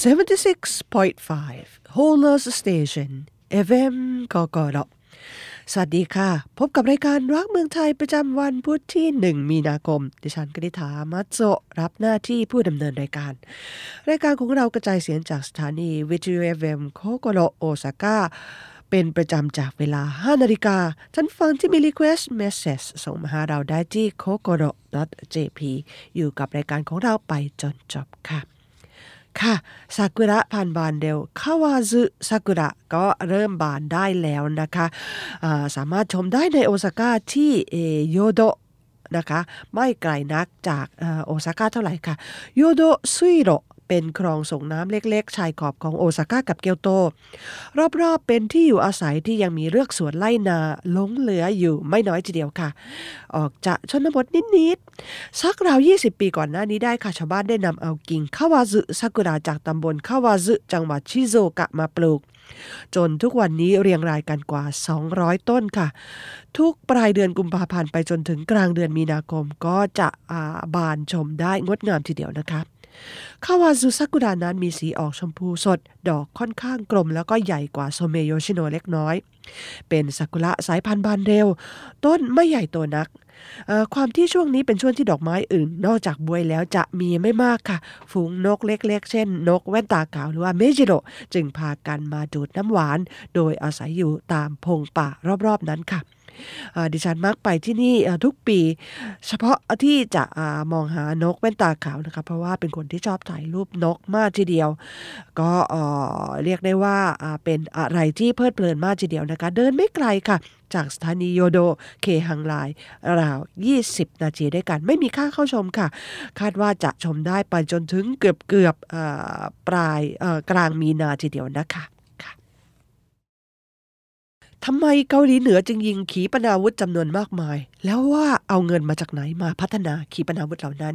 76.5 Holers Station FM กกรสวัสดีค่ะ พบกับรายการรักเมืองไทยประจำวันพุธที่ 1 มีนาคม ดิฉันกนิฐามัตโซรับหน้าที่ผู้ดำเนินรายการ รายการของเรากระจายเสียงจากสถานีวิทยุ FM โคโกโรโอซาก้าเป็นประจำจากเวลา 5 นาฬิกา ท่านฟังที่มี request message ส่งมาหาเราได้ที่ kokoro.jp อยู่กับรายการของเราไปจนจบค่ะ ค่ะซากุระผ่านบานเร็วคาวาซึซากุระก็เริ่มบานได้แล้วนะคะะสามารถชมได้ในโอซาก้าที่โยโดนะคะ ไม่ไกลนักจากโอซาก้าเท่าไหร่ค่ะ โยโดซุยโร เป็นคลองส่งน้ำเล็กๆ ชายขอบของโอซาก้ากับเกียวโต รอบๆเป็นที่อยู่อาศัยที่ยังมีเรือกสวนไล่นาหลงเหลืออยู่ไม่น้อยทีเดียวค่ะ ออกจากชนบทนิดๆสักราว 20 ปีก่อนหน้านี้ได้ค่ะชาวบ้านได้นำเอากิ่งคาวาซุซากุระจากตำบลคาวาซุจังหวัดชิซุโอกะมาปลูกจนทุกวันนี้เรียงรายกันกว่า 200 ต้นค่ะ ทุกปลายเดือนกุมภาพันธ์ไปจนถึงกลางเดือนมีนาคมก็จะบานชมได้งดงามทีเดียวนะคะ คาวาซุซากุระนั้นมีสีออกชมพูสด ดอกค่อนข้างกลมแล้วก็ใหญ่กว่าโซเมโยชิโนเล็กน้อย เป็นซากุระสายพันธุ์บานเร็ว ต้นไม่ใหญ่โตนัก ความที่ช่วงนี้เป็นช่วงที่ดอกไม้อื่น นอกจากบวยแล้วจะมีไม่มากค่ะ ฝูงนกเล็กๆ เช่น นกแว่นตาขาวหรือว่าเมจิโรจึงพากันมาดูดน้ำหวาน โดยอาศัยอยู่ตามพงป่ารอบๆนั้นค่ะ ดิฉันมักไปที่นี่ทุกปี เฉพาะที่จะมองหานกแว่นตาขาวนะคะเพราะว่าเป็นคนที่ชอบถ่ายรูปนกมากทีเดียว ก็เรียกได้ว่าเป็นอะไรที่เพลิดเพลินมากทีเดียวนะคะ เดินไม่ไกลค่ะจากสถานีโยโดเคฮังไลราว 20 นาทีด้วยกัน ไม่มีค่าเข้าชมค่ะ คาดว่าจะชมได้ไปจนถึงเกือบเกือบปลายกลางมีนาทีเดียวนะคะ ทำไมเกาหลีเหนือจึงยิงขีปนาวุธจำนวนมากมาย แล้วว่าเอาเงินมาจากไหนมาพัฒนาขีปนาวุธเหล่านั้น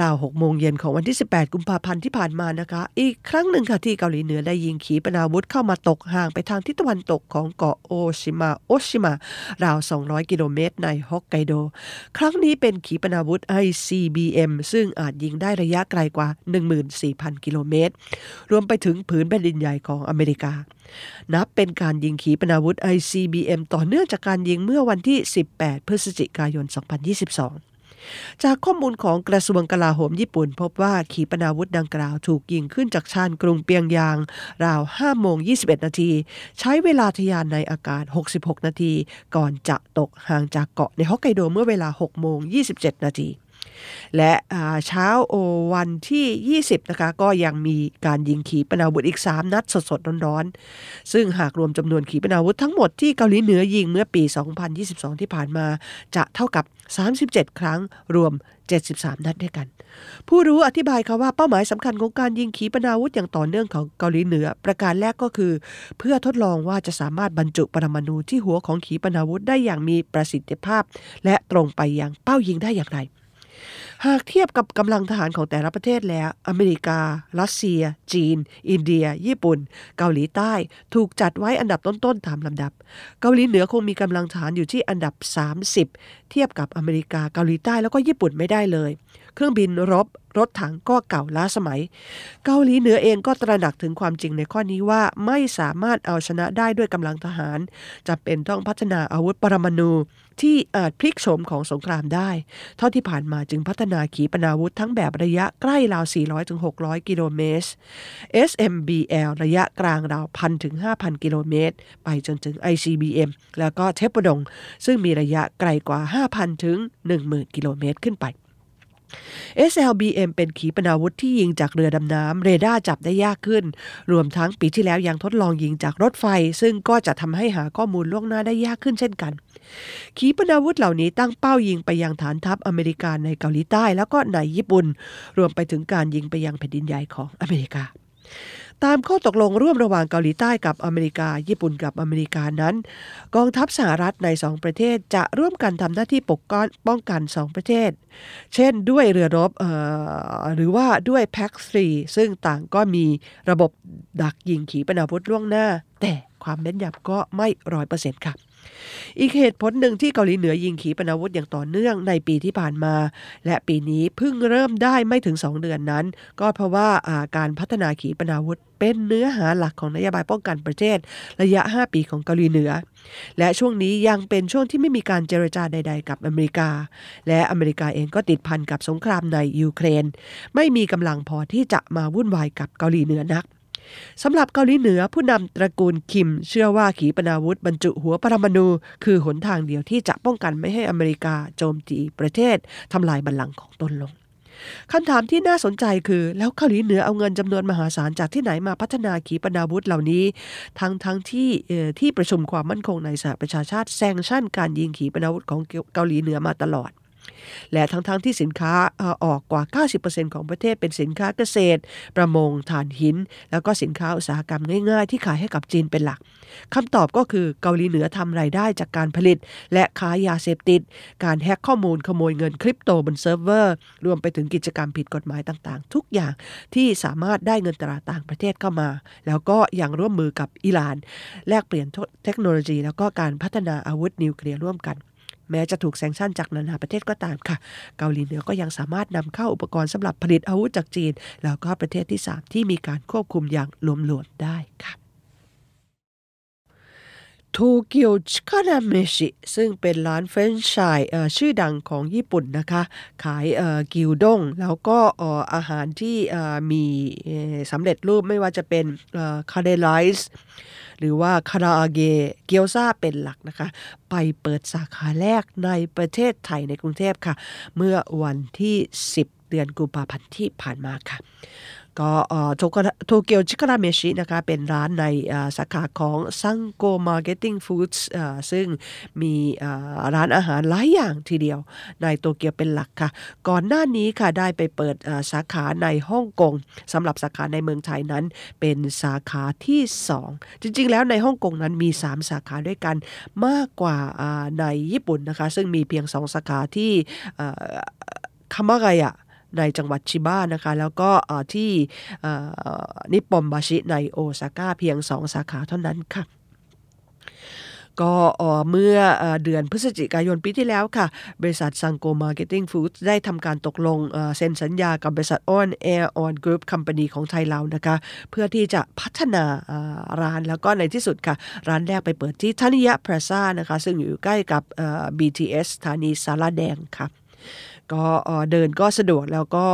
ลาว6โมงเย็นของวันที่ 18 กุมภาพันธ์ที่ผ่านมานะคะ อีกครั้งหนึ่งค่ะที่เกาหลีเหนือได้ยิงขีปนาวุธเข้ามาตกห่างไปทางทิศตะวันตกของเกาะโอชิมาโอชิมาราว 200 กิโลเมตรในฮอกไกโด ครั้งนี้เป็นขีปนาวุธ ICBM ซึ่งอาจยิงได้ระยะไกลกว่า 14,000 กิโลเมตร รวมไปถึงผืนแผ่นดินใหญ่ของอเมริกานับเป็นการยิงขีปนาวุธ ICBM ต่อเนื่องจากการยิงเมื่อวันที่ 18 พฤศจิกายน 2022 จากข้อมูลของกระทรวงกลาโหมญี่ปุ่น พบว่าขีปนาวุธดังกล่าวถูกยิงขึ้นจากชานกรุงเปียงยาง ราว 5 โมง 21 นาที ใช้เวลาทยานในอากาศ 66 นาที ก่อนจะตกห่างจากเกาะในฮอกไกโดเมื่อเวลา 6 โมง 27 นาที และเช้าโอวันที่ 20 นะคะ ก็ยังมีการยิงขีปนาวุธอีก 3 นัดสดๆ ร้อนๆ ซึ่งหากรวมจำนวนขีปนาวุธทั้งหมดที่เกาหลีเหนือยิงเมื่อปี 2022 ที่ผ่านมา จะเท่ากับ 37 ครั้งรวม 73 นัดด้วยกัน ผู้รู้อธิบายค่ะว่าเป้าหมายสำคัญของการยิงขีปนาวุธอย่างต่อเนื่องของเกาหลีเหนือ ประการแรกก็คือ เพื่อทดลองว่าจะสามารถบรรจุปรมาณูที่หัวของขีปนาวุธได้อย่างมีประสิทธิภาพ และตรงไปยังเป้ายิงได้อย่างไร หากเทียบกับกำลังทหารของแต่ละประเทศแล้ว อเมริกา รัสเซีย จีน อินเดีย ญี่ปุ่น เกาหลีใต้ ถูกจัดไว้อันดับต้นๆตามลำดับ เกาหลีเหนือคงมีกำลังทหารอยู่ที่อันดับ 30 เทียบกับอเมริกา เกาหลีใต้แล้วก็ญี่ปุ่นไม่ได้เลย เครื่องบินรบ รถถังก็เก่าล้าสมัย เกาหลีเหนือเองก็ตระหนักถึงความจริงในข้อนี้ว่าไม่สามารถเอาชนะได้ด้วยกำลังทหารจำเป็นต้องพัฒนาอาวุธปรมาณูที่อาจพลิกโฉมของสงครามได้ เท่าที่ผ่านมาจึงพัฒนาขีปนาวุธทั้งแบบระยะใกล้ราว 400-600 กิโลเมตร SMBL ระยะกลางราวพันถึง5,000 กิโลเมตร ไปจนถึง ICBM แล้วก็เทปดง ซึ่งมีระยะไกลกว่า 5,000ถึง10,000 กิโลเมตรขึ้นไป SLBM เป็นขีปนาวุธที่ยิงจากเรือดำน้ำเรดาร์จับได้ยากขึ้น รวมทั้งปีที่แล้วยังทดลองยิงจากรถไฟ ซึ่งก็จะทำให้หาข้อมูลล่วงหน้าได้ยากขึ้นเช่นกัน ขีปนาวุธเหล่านี้ตั้งเป้ายิงไปยังฐานทัพอเมริกาในเกาหลีใต้แล้วก็ในญี่ปุ่น รวมไปถึงการยิงไปยังแผ่นดินใหญ่ของอเมริกา ตามข้อตกลงร่วมระหว่างเกาหลีใต้กับอเมริกา ญี่ปุ่นกับอเมริกานั้น กองทัพสหรัฐในสองประเทศจะร่วมกันทำหน้าที่ปกก้อนป้องกันสองประเทศ เช่นด้วยเรือรบหรือว่าด้วยแพ็กซีซึ่งต่างก็มีระบบดักยิงขีปนาวุธล่วงหน้า แต่ความแม่นยำก็ไม่ร้อยเปอร์เซ็นต์ค่ะ อีกเหตุผลหนึ่งที่เกาหลีเหนือยิงขีปนาวุธอย่างต่อเนื่องในปีที่ผ่านมา และปีนี้เพิ่งเริ่มได้ไม่ถึง 2 เดือนนั้น ก็เพราะว่าาการพัฒนาขีปนาวุธเป็นเนื้อหาหลักของนโยบายป้องกันประเทศ ระยะ 5 ปีของเกาหลีเหนือ และช่วงนี้ยังเป็นช่วงที่ไม่มีการเจรจาใด ๆ กับอเมริกา และอเมริกาเองก็ติดพันกับสงครามในยูเครน ไม่มีกำลังพอที่จะมาวุ่นวายกับเกาหลีเหนือนัก สำหรับเกาหลีเหนือผู้นำตระกูลคิม เชื่อว่าขีปนาวุธบรรจุหัวปรมาณูคือหนทางเดียวที่จะป้องกันไม่ให้อเมริกาโจมตีประเทศทำลายบัลลังก์ของตนลงคำถามที่น่าสนใจคือ แล้วเกาหลีเหนือเอาเงินจำนวนมหาศาลจากที่ไหนมาพัฒนาขีปนาวุธเหล่านี้ ทั้งทั้งที่ที่ประชุมความมั่นคงในสหประชาชาติแซงชั่นการยิงขีปนาวุธของเกาหลีเหนือมาตลอด และทั้งๆทที่สินค้าออกกว่า 90%ของประเทศเป็นสินค้าเกษตร ประมงถ่านหิน แล้วก็สินค้าอุตสาหกรรมง่ายๆ ที่ขายให้กับจีนเป็นหลักคำตอบก็คือเกาหลีเหนือทำไรายได้จากการผลิต และขายยาเสพติด การแฮกข้อมูลขโมยเงินคริปโตบนเซิร์ฟเวอร์ รวมไปถึงกิจกรรมผิดกฎหมายต่างๆ ทุกอย่างที่สามารถได้เงินตราต่างประเทศเข้ามา แล้วก็ยังร่วมมือกับอิหร่าน แลกเปลี่ยนเทคโนโลยี แล้วก็การพัฒนาอาวุธนิวเคลียร์ร่วมกัน แม้จะถูก sanction จากนานาประเทศก็ตามค่ะ เกาหลีเหนือก็ยังสามารถนำเข้าอุปกรณ์สำหรับผลิตอาวุธจากจีน แล้วก็ประเทศที่ 3 ที่มีการควบคุมอย่างหลวมๆได้ค่ะ โตเกียวชิคาราเมชิซึ่งเป็นร้านแฟรนไชส์ชื่อดังของญี่ปุ่นนะคะ ขายกิวด้ง แล้วก็อาหารที่มีสำเร็จรูปไม่ว่าจะเป็นカレーライスหรือว่าคาราอาเกะเกี๊ยวซ่าเป็นหลักนะคะ ไปเปิดสาขาแรกในประเทศไทยในกรุงเทพค่ะ เมื่อวันที่ 10 เดือนกุมภาพันธ์ที่ผ่านมาค่ะ ก็โตเกียวชิคาราเมชินะคะเป็นร้านในสาขาของซังโกมาร์เก็ตติ้งฟู้ดซึ่งมีร้านอาหารหลายอย่างทีเดียว ในโตเกียวเป็นหลักค่ะ ก่อนหน้านี้ค่ะได้ไปเปิดสาขาในฮ่องกงสำหรับสาขาในเมืองไทยนั้น เป็นสาขาที่ 2 จริงๆ แล้วในฮ่องกงนั้นมี 3 สาขาด้วยกันมากกว่าในญี่ปุ่นนะคะ ซึ่งมีเพียง 2 สาขาที่คามากายะ ในจังหวัดชิบ้านะคะ แล้วก็ที่นิปปมบาชิในโอซาก้าเพียงสองสาขาเท่านั้นค่ะก็เมื่อเดือนพฤศจิกายนปีที่แล้วค่ะ บริษัทซังโกมาร์เก็ตติ้งฟู้ดได้ทำการตกลงเซ็นสัญญากับบริษัทออนแอร์ออน Group Company ของไทยเรานะคะ เพื่อที่จะพัฒนาร้านแล้วก็ในที่สุดค่ะ ร้านแรกไปเปิดที่ธนิยะพลาซ่านะคะ ซึ่งอยู่ใกล้กับ BTS สถานีศาลาแดงค่ะ ก็เดินก็สะดวกแล้วก็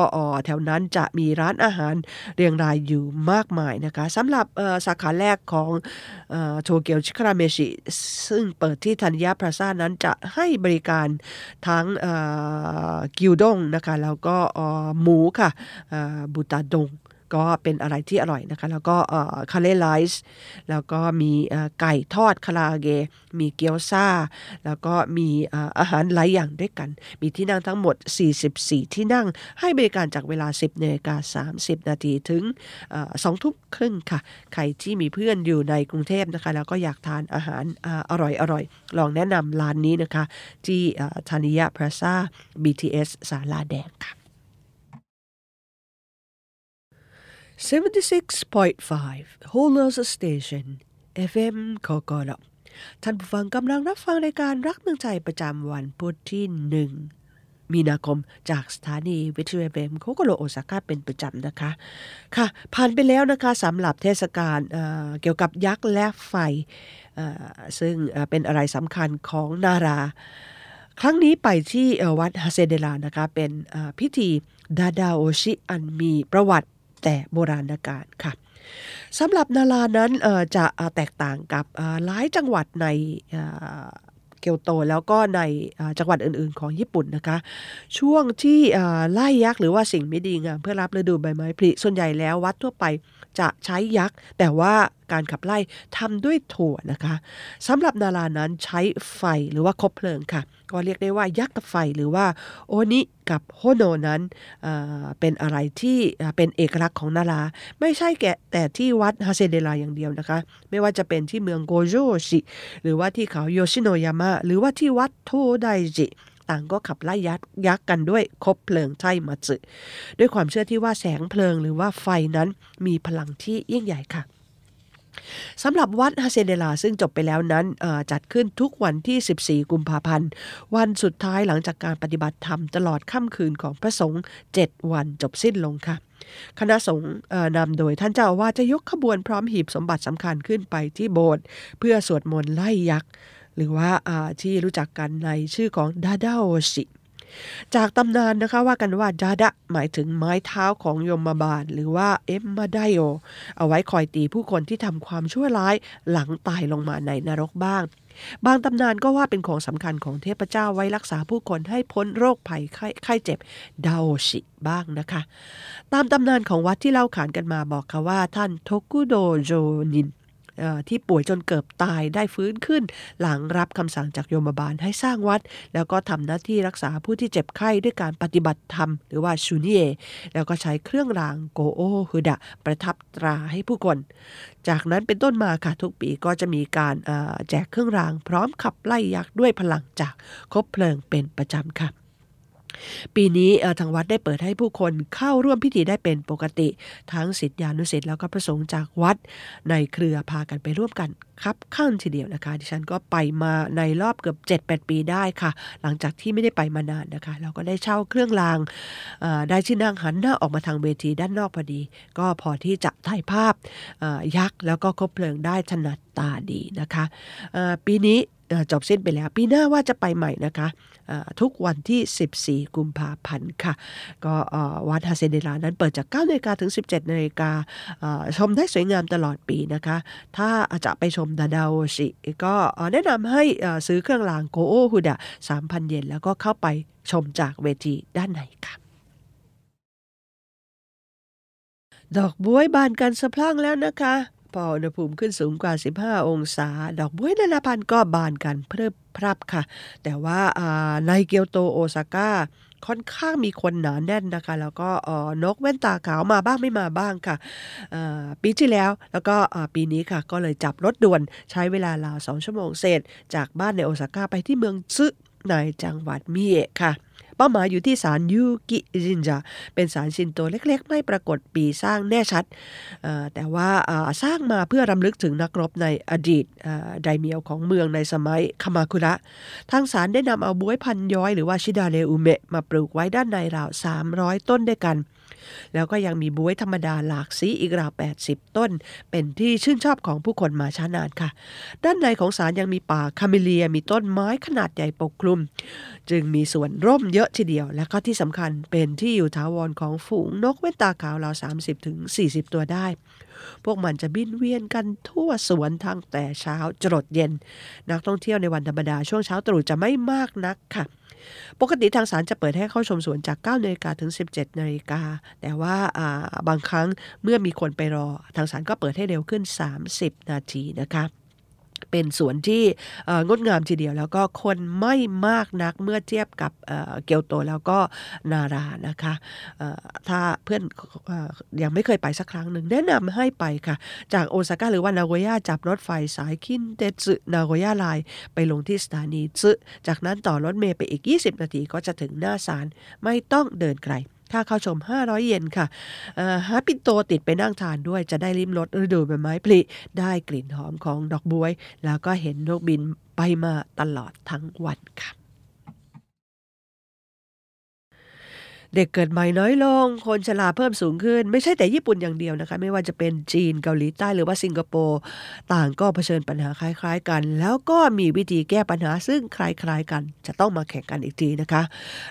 แถวนั้นจะมีร้านอาหารเรียงรายอยู่มากมายนะคะสำหรับสาขาแรกของโตเกียวชิคาราเมชิ ซึ่งเปิดที่ธนิยะพลาซ่านั้นจะให้บริการทั้งกิวด้งนะคะแล้วก็หมูค่ะบุตาดง ก็เป็นอะไรที่อร่อยนะคะ แล้วก็คาเลไลซ์แล้วก็มีไก่ทอดคาราเกมีเกี๊ยวซ่าแล้วก็มีอาหารหลายอย่างด้วยกัน มีที่นั่งทั้งหมด 44 ที่นั่งให้บริการจากเวลา 10นาฬิกา30 นาทีถึง2ทุ่มครึ่งค่ะ ใครที่มีเพื่อนอยู่ในกรุงเทพนะคะ แล้วก็อยากทานอาหารอร่อยอร่อยลองแนะนำร้านนี้นะคะ ที่ธานิยะพราซา BTS สาลาแดงค่ะ 76.5 Holders Station FM กกรท่านผู้ฟังกำลังรับฟังในการรักเมืองใจประจำวันพุธที่หนึ่งมีนาคมจากสถานีวิทยุเอมโคโกโรโอซาก้าเป็นประจำนะคะ ค่ะ ผ่านไปแล้วนะคะสำหรับเทศกาลเเกี่ยวกับยักษ์และไฟ ซึ่งเป็นอะไรสำคัญของนารา ครั้งนี้ไปที่วัดฮาเซเดลานะคะ เป็นพิธีดาดาโอชิอันมีประวัติ แต่โบราณกาลค่ะสำหรับนารานั้นจะแตกต่างกับหลายจังหวัดในเกียวโตแล้วก็ในจังหวัดอื่น ๆ ของญี่ปุ่นนะคะ ช่วงที่ไล่ยักษ์หรือว่าสิ่งไม่ดีงามเพื่อรับฤดูใบไม้ผลิส่วนใหญ่แล้ววัดทั่วไป จะใช้ยักษ์ แต่ว่าการขับไล่ทำด้วยถั่วนะคะสำหรับนารานั้นใช้ไฟหรือว่าคบเพลิงค่ะ ก็เรียกได้ว่ายักษ์กับไฟหรือว่าโอนิกับโฮโนนั้นเป็นอะไรที่เป็นเอกลักษณ์ของนารา ไม่ใช่แก่แต่ที่วัดฮาเซเดลาอย่างเดียวนะคะ ไม่ว่าจะเป็นที่เมืองโกโจชิ หรือว่าที่เขาโยชิโนยามะหรือว่าที่วัดโทไดจิ ต่างก็ขับไล่ยักษ์ยักษ์กันด้วยคบเพลิงไทมัตสึด้วยความเชื่อที่ว่าแสงเพลิงหรือว่าไฟนั้นมีพลังที่ยิ่งใหญ่ค่ะสำหรับวัดฮาเซเดลาซึ่งจบไปแล้วนั้นจัดขึ้นทุกวันที่ 14 กุมภาพันธ์ วันสุดท้ายหลังจากการปฏิบัติธรรมตลอดค่ำคืนของพระสงฆ์7 วันจบสิ้นลงค่ะ คณะสงฆ์นำโดยท่านเจ้าอาวาสจะยกขบวนพร้อมหีบสมบัติสำคัญขึ้นไปที่โบสถ์เพื่อสวดมนต์ไล่ยักษ์ หรือว่าที่รู้จักกันในชื่อของดาดาโอชิจากตำนานนะคะว่ากันว่าดาดะหมายถึงไม้เท้าของยมบาล หรือว่าเอ็มมาไดโอเอาไว้คอยตีผู้คนที่ทำความชั่วร้ายหลังตายลงมาในนรกบ้าง บางตำนานก็ว่าเป็นของสำคัญของเทพเจ้าไว้รักษาผู้คนให้พ้นโรคภัยไข้เจ็บดาโอชิบ้างนะคะ ตามตำนานของวัดที่เล่าขานกันมาบอกค่ะว่าท่านโทกุโดโจนิน ที่ป่วยจนเกือบตายได้ฟื้นขึ้น หลังรับคำสั่งจากโยมบาลให้สร้างวัด แล้วก็ทำหน้าที่รักษาผู้ที่เจ็บไข้ด้วยการปฏิบัติธรรม หรือว่าชูนิเอแล้วก็ใช้เครื่องรางโกโอฮุดะ ประทับตราให้ผู้คน จากนั้นเป็นต้นมาค่ะทุกปีก็จะมีการแจกเครื่องราง พร้อมขับไล่ยักษ์ด้วยพลังจากคบเพลิงเป็นประจำค่ะ ปีนี้ทางวัดได้เปิดให้ผู้คนเข้าร่วมพิธีได้เป็นปกติ ทั้งสิทธิานุสิทธิ์แล้วก็ประสงค์จากวัด ในเครือพากันไปร่วมกันครับข้างทีเดียวนะคะ ดิฉันก็ไปมาในรอบเกือบ 7-8 ปีได้ค่ะ หลังจากที่ไม่ได้ไปมานานนะคะ เราก็ได้เช่าเครื่องรางได้ที่นั่งหันหน้าออกมาทางเวทีด้านนอกพอดี ก็พอที่จะถ่ายภาพยักษ์แล้วก็คบเพลิงได้ถนัดตาดีนะคะปีนี้จบสิ้นไปแล้ว ปีหน้าว่าจะไปใหม่นะคะ ทุกวันที่ 14 กุมภาพันธ์ค่ะ ก็วัดฮาเซเดลานั้นเปิดจาก9นาฬิกาถึง 17นาฬิกาชมได้สวยงามตลอดปีนะคะ ถ้าจะไปชมดาดาวชิก็แนะนำให้ซื้อเครื่องรางโกโอฮุดะ 3,000 เยนแล้วก็เข้าไปชมจากเวทีด้านในค่ะดอกบวยบานกันสะพรั่งแล้วนะคะ พออุณหภูมิขึ้นสูงกว่า 15 องศา ดอกบัวนานาพันธุ์ก็บานกันเพิ่มพรับค่ะ แต่ว่าในเกียวโตโอซาก้าค่อนข้างมีคนหนาแน่นนะคะ แล้วก็นกแว่นตาขาวมาบ้างไม่มาบ้างค่ะปีที่แล้วแล้วก็ปีนี้ค่ะ ก็เลยจับรถด่วนใช้เวลาราวสองชั่วโมงเศษ จากบ้านในโอซาก้าไปที่เมืองซึในจังหวัดมิเอะค่ะ เป้าหมายอยู่ที่ศาลยูกิจินจาเป็นศาลชินโตเล็กๆ ไม่ปรากฏปีสร้างแน่ชัด แต่ว่าสร้างมาเพื่อรำลึกถึงนักรบในอดีตไดเมียวของเมืองในสมัยคามาคุระ ทางศาลได้นำเอาบวยพันย้อยหรือว่าชิดาเรอุเมะมาปลูกไว้ด้านในราว 300 ต้นด้วยกัน แล้วก็ยังมีบวยธรรมดาหลากสีอีกราว 80 ต้น เป็นที่ชื่นชอบของผู้คนมาช้านานค่ะ ด้านในของศาลยังมีป่าคาเมเลียมีต้นไม้ขนาดใหญ่ปกคลุม จึงมีสวนร่มเยอะทีเดียว และก็ที่สำคัญเป็นที่อยู่ถาวรของฝูงนกเว้นตาขาวราว 30-40 ตัวได้ พวกมันจะบินเวียนกันทั่วสวนทั้งแต่เช้าจรดเย็น นักท่องเที่ยวในวันธรรมดาช่วงเช้าตรู่จะไม่มากนักค่ะ ปกติทางศาลจะเปิดให้เข้าชมสวนจาก9นาฬิกาถึง 17นาฬิกาแต่ว่าบางครั้งเมื่อมีคนไปรอ ทางศาลก็เปิดให้เร็วขึ้น 30 นาทีนะคะ เป็นสวนที่งดงามทีเดียว แล้วก็คนไม่มากนักเมื่อเทียบกับเกียวโตแล้วก็นารานะคะถ้าเพื่อนยังไม่เคยไปสักครั้งหนึ่งแนะนำให้ไปค่ะ จากโอซาก้าหรือว่านาโกย่าจับรถไฟสายคินเตสึนาโกย่าไลน์ไปลงที่สถานีซึจากนั้นต่อรถเมย์ไปอีก 20 นาทีก็จะถึงหน้าศาลไม่ต้องเดินไกล ค่าเข้าชม 500 เยนค่ะหาปินโตติดไปนั่งทานด้วยจะได้ลิ้มรสฤดูใบไม้ผลิได้กลิ่นหอมของดอกบวย แล้วก็เห็นนกบินไปมาตลอดทั้งวันค่ะ เด็กเกิดใหม่น้อยลง คนชราเพิ่มสูงขึ้น ไม่ใช่แต่ญี่ปุ่นอย่างเดียวนะคะ ไม่ว่าจะเป็นจีนเกาหลีใต้หรือว่าสิงคโปร์ต่างก็เผชิญปัญหาคล้าย ๆ กัน แล้วก็มีวิธีแก้ปัญหาซึ่งคล้ายๆ กัน จะต้องมาแข่งกันอีกทีนะคะ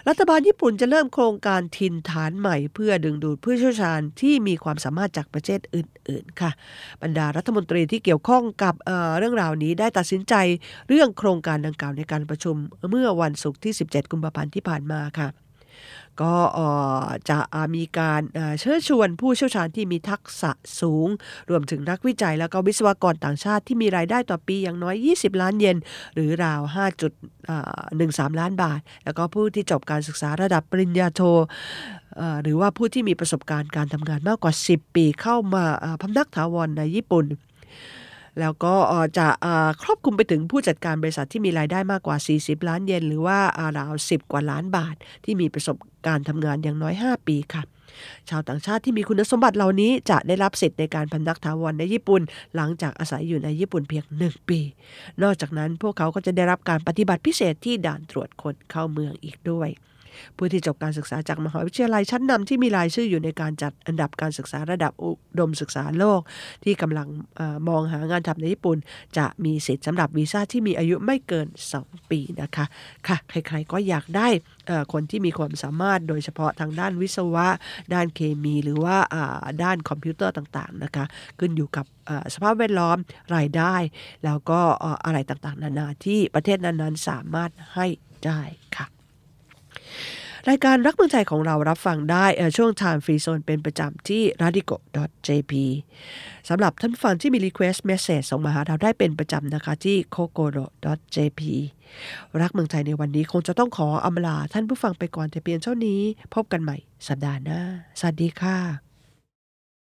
รัฐบาลญี่ปุ่นจะเริ่มโครงการทินฐานใหม่ เพื่อดึงดูดผู้เชี่ยวชาญที่มีความสามารถจากประเทศอื่น ๆ ค่ะ บรรดารัฐมนตรีที่เกี่ยวข้องกับเเรื่องราวนี้ได้ตัดสินใจเรื่องโครงการดังกล่าวในการประชุมเมื่อวันศุกร์ที่ 17 กุมภาพันธ์ที่ผ่านมาค่ะ ก็จะมีการเชิญชวนผู้เชี่ยวชาญที่มีทักษะสูง รวมถึงนักวิจัยและก็วิศวกรต่างชาติที่มีรายได้ต่อปีอย่างน้อย 20 ล้านเยนหรือราว 5.13 ล้านบาท แล้วก็ผู้ที่จบการศึกษาระดับปริญญาโทหรือว่าผู้ที่มีประสบการณ์การทำงานมากกว่า 10 ปีเข้ามาพำนักถาวรในญี่ปุ่น แล้วก็จะครอบคลุมไปถึงผู้จัดการบริษัทที่มีรายได้มากกว่า 40 ล้านเยนหรือว่าราว 10 กว่าล้านบาท ที่มีประสบการณ์ทำงานอย่างน้อย 5 ปีค่ะชาวต่างชาติที่มีคุณสมบัติเหล่านี้จะได้รับสิทธิ์ในการพำนักถาวรในญี่ปุ่น หลังจากอาศัยอยู่ในญี่ปุ่นเพียงหนึ่งปี นอกจากนั้นพวกเขาก็จะได้รับการปฏิบัติพิเศษที่ด่านตรวจคนเข้าเมืองอีกด้วย ผู้ที่จบการศึกษาจากมหาวิทยาลัยชั้นนำที่มีรายชื่ออยู่ในการจัดอันดับการศึกษาระดับอุดมศึกษาโลก ที่กำลังอมองหางานทำในญี่ปุ่น จะมีสิทธิ์สำหรับวีซ่าที่มีอายุไม่เกิน 2 ปีนะคะค่ะใครๆก็อยากได้คนที่มีความสามารถโดยเฉพาะทางด้านวิศวะ ด้านเคมีหรือว่าด้านคอมพิวเตอร์ต่างๆนะคะขึ้นอยู่กับสภาพแวดล้อมรายได้ แล้วก็อะไรต่างๆ นานาที่ประเทศนั้นๆสามารถให้ได้ค่ะ รายการรักเมืองไทยของเรารับฟังได้ช่วง Time Free Zone เป็นประจำที่ radico.jp สำหรับท่านฟังที่มี request message ส่งมาหาเราได้เป็นประจำนะคะที่ kokoro.jp รักเมืองไทยในวันนี้คงจะต้องขออำลาท่านผู้ฟังไปก่อนแต่เพียงเท่านี้ พบกันใหม่สัปดาห์หน้า สวัสดีค่ะ